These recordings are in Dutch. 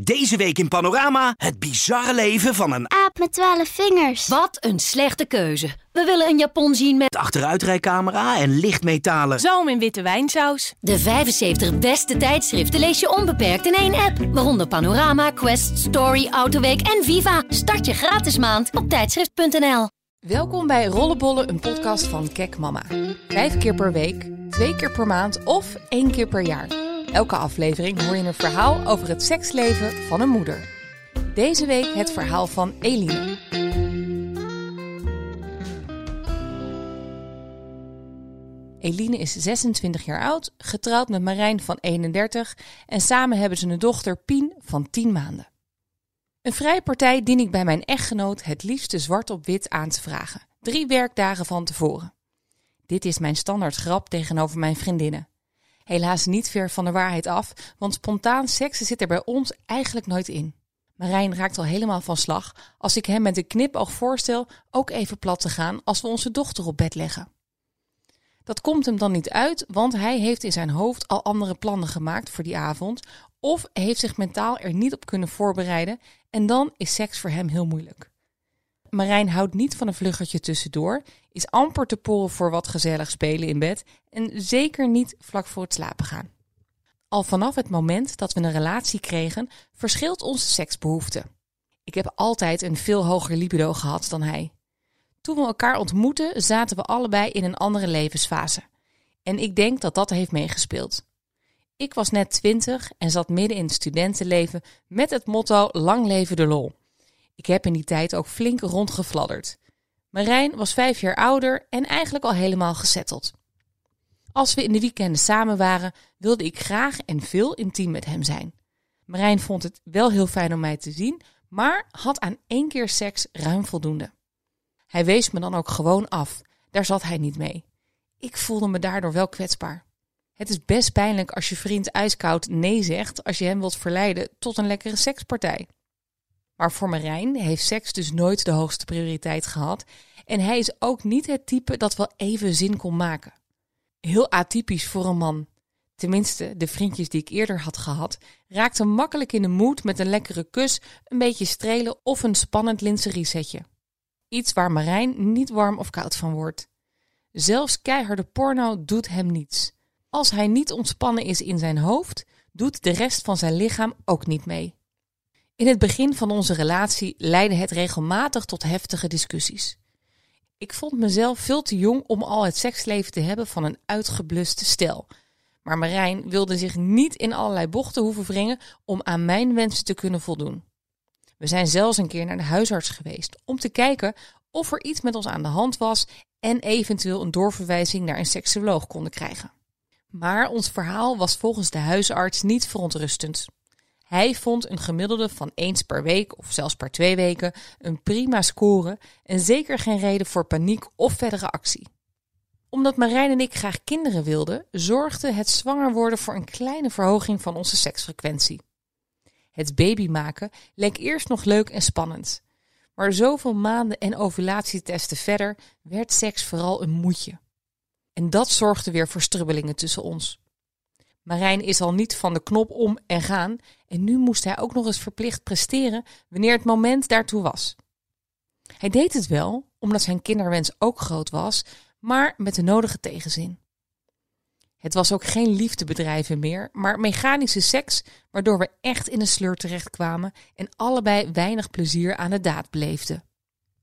Deze week in Panorama het bizarre leven van een Aap met twaalf vingers. Wat een slechte keuze. We willen een Japon zien met achteruitrijcamera en lichtmetalen. Zoom in witte wijnsaus. de 75 beste tijdschriften lees je onbeperkt in één app. Waaronder Panorama, Quest, Story, Autoweek en Viva. Start je gratis maand op tijdschrift.nl. Welkom bij Rollenbollen, een podcast van Kek Mama. Vijf keer per week, twee keer per maand of één keer per jaar. Elke aflevering hoor je een verhaal over het seksleven van een moeder. Deze week het verhaal van Eline. Eline is 26 jaar oud, getrouwd met Marijn van 31 en samen hebben ze een dochter Pien van 10 maanden. Een vrije partij dien ik bij mijn echtgenoot het liefste zwart op wit aan te vragen, drie werkdagen van tevoren. Dit is mijn standaard grap tegenover mijn vriendinnen. Helaas niet ver van de waarheid af, want spontaan seksen zit er bij ons eigenlijk nooit in. Marijn raakt al helemaal van slag als ik hem met een knipoog voorstel ook even plat te gaan als we onze dochter op bed leggen. Dat komt hem dan niet uit, want hij heeft in zijn hoofd al andere plannen gemaakt voor die avond, of heeft zich mentaal er niet op kunnen voorbereiden en dan is seks voor hem heel moeilijk. Marijn houdt niet van een vluggertje tussendoor, is amper te poren voor wat gezellig spelen in bed en zeker niet vlak voor het slapen gaan. Al vanaf het moment dat we een relatie kregen, verschilt onze seksbehoefte. Ik heb altijd een veel hoger libido gehad dan hij. Toen we elkaar ontmoetten, zaten we allebei in een andere levensfase. En ik denk dat dat heeft meegespeeld. Ik was net twintig en zat midden in het studentenleven met het motto lang leven de lol. Ik heb in die tijd ook flink rondgefladderd. Marijn was vijf jaar ouder en eigenlijk al helemaal gezetteld. Als we in de weekenden samen waren, wilde ik graag en veel intiem met hem zijn. Marijn vond het wel heel fijn om mij te zien, maar had aan één keer seks ruim voldoende. Hij wees me dan ook gewoon af. Daar zat hij niet mee. Ik voelde me daardoor wel kwetsbaar. Het is best pijnlijk als je vriend ijskoud nee zegt als je hem wilt verleiden tot een lekkere sekspartij. Maar voor Marijn heeft seks dus nooit de hoogste prioriteit gehad en hij is ook niet het type dat wel even zin kon maken. Heel atypisch voor een man. Tenminste, de vriendjes die ik eerder had gehad, raakten makkelijk in de moed met een lekkere kus, een beetje strelen of een spannend lingeriesetje. Iets waar Marijn niet warm of koud van wordt. Zelfs keiharde porno doet hem niets. Als hij niet ontspannen is in zijn hoofd, doet de rest van zijn lichaam ook niet mee. In het begin van onze relatie leidde het regelmatig tot heftige discussies. Ik vond mezelf veel te jong om al het seksleven te hebben van een uitgebluste stel. Maar Marijn wilde zich niet in allerlei bochten hoeven wringen om aan mijn wensen te kunnen voldoen. We zijn zelfs een keer naar de huisarts geweest om te kijken of er iets met ons aan de hand was en eventueel een doorverwijzing naar een seksuoloog konden krijgen. Maar ons verhaal was volgens de huisarts niet verontrustend. Hij vond een gemiddelde van eens per week of zelfs per twee weken een prima score en zeker geen reden voor paniek of verdere actie. Omdat Marijn en ik graag kinderen wilden, zorgde het zwanger worden voor een kleine verhoging van onze seksfrequentie. Het baby maken leek eerst nog leuk en spannend. Maar zoveel maanden en ovulatietesten verder werd seks vooral een moedje. En dat zorgde weer voor strubbelingen tussen ons. Marijn is al niet van de knop om en gaan en nu moest hij ook nog eens verplicht presteren wanneer het moment daartoe was. Hij deed het wel, omdat zijn kinderwens ook groot was, maar met de nodige tegenzin. Het was ook geen liefdebedrijven meer, maar mechanische seks, waardoor we echt in een sleur terechtkwamen en allebei weinig plezier aan de daad beleefden.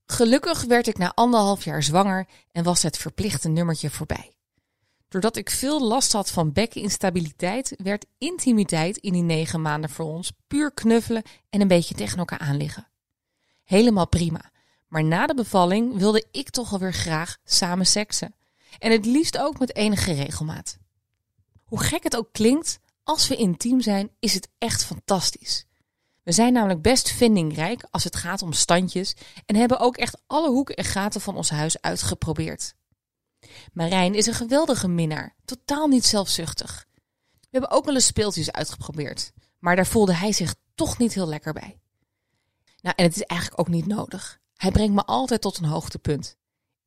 Gelukkig werd ik na anderhalf jaar zwanger en was het verplichte nummertje voorbij. Doordat ik veel last had van bekkeninstabiliteit, werd intimiteit in die negen maanden voor ons puur knuffelen en een beetje tegen elkaar aanliggen. Helemaal prima, maar na de bevalling wilde ik toch alweer graag samen seksen. En het liefst ook met enige regelmaat. Hoe gek het ook klinkt, als we intiem zijn, is het echt fantastisch. We zijn namelijk best vindingrijk als het gaat om standjes en hebben ook echt alle hoeken en gaten van ons huis uitgeprobeerd. Marijn is een geweldige minnaar, totaal niet zelfzuchtig. We hebben ook wel eens speeltjes uitgeprobeerd, maar daar voelde hij zich toch niet heel lekker bij. Nou, en het is eigenlijk ook niet nodig. Hij brengt me altijd tot een hoogtepunt.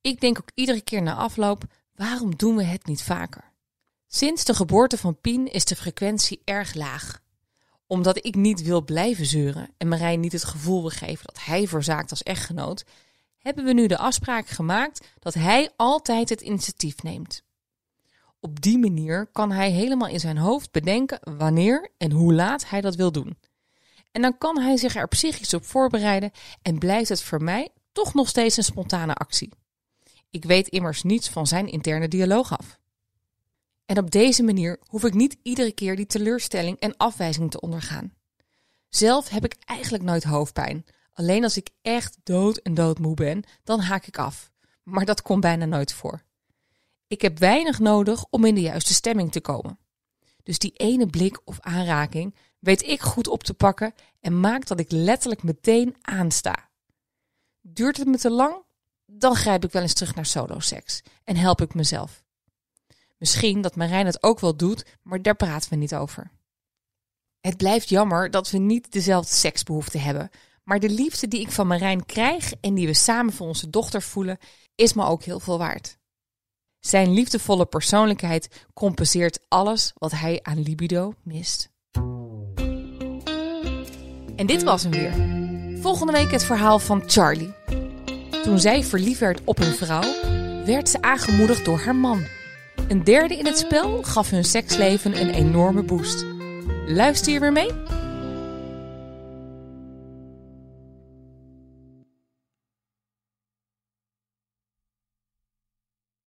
Ik denk ook iedere keer na afloop, waarom doen we het niet vaker? Sinds de geboorte van Pien is de frequentie erg laag. Omdat ik niet wil blijven zeuren en Marijn niet het gevoel wil geven dat hij verzaakt als echtgenoot, hebben we nu de afspraak gemaakt dat hij altijd het initiatief neemt. Op die manier kan hij helemaal in zijn hoofd bedenken wanneer en hoe laat hij dat wil doen. En dan kan hij zich er psychisch op voorbereiden en blijft het voor mij toch nog steeds een spontane actie. Ik weet immers niets van zijn interne dialoog af. En op deze manier hoef ik niet iedere keer die teleurstelling en afwijzing te ondergaan. Zelf heb ik eigenlijk nooit hoofdpijn. Alleen als ik echt dood en doodmoe ben, dan haak ik af. Maar dat komt bijna nooit voor. Ik heb weinig nodig om in de juiste stemming te komen. Dus die ene blik of aanraking weet ik goed op te pakken en maakt dat ik letterlijk meteen aansta. Duurt het me te lang? Dan grijp ik wel eens terug naar solo-seks en help ik mezelf. Misschien dat Marijn het ook wel doet, maar daar praten we niet over. Het blijft jammer dat we niet dezelfde seksbehoeften hebben, maar de liefde die ik van Marijn krijg en die we samen voor onze dochter voelen, is me ook heel veel waard. Zijn liefdevolle persoonlijkheid compenseert alles wat hij aan libido mist. En dit was hem weer. Volgende week het verhaal van Charlie. Toen zij verliefd werd op een vrouw, werd ze aangemoedigd door haar man. Een derde in het spel gaf hun seksleven een enorme boost. Luister je weer mee?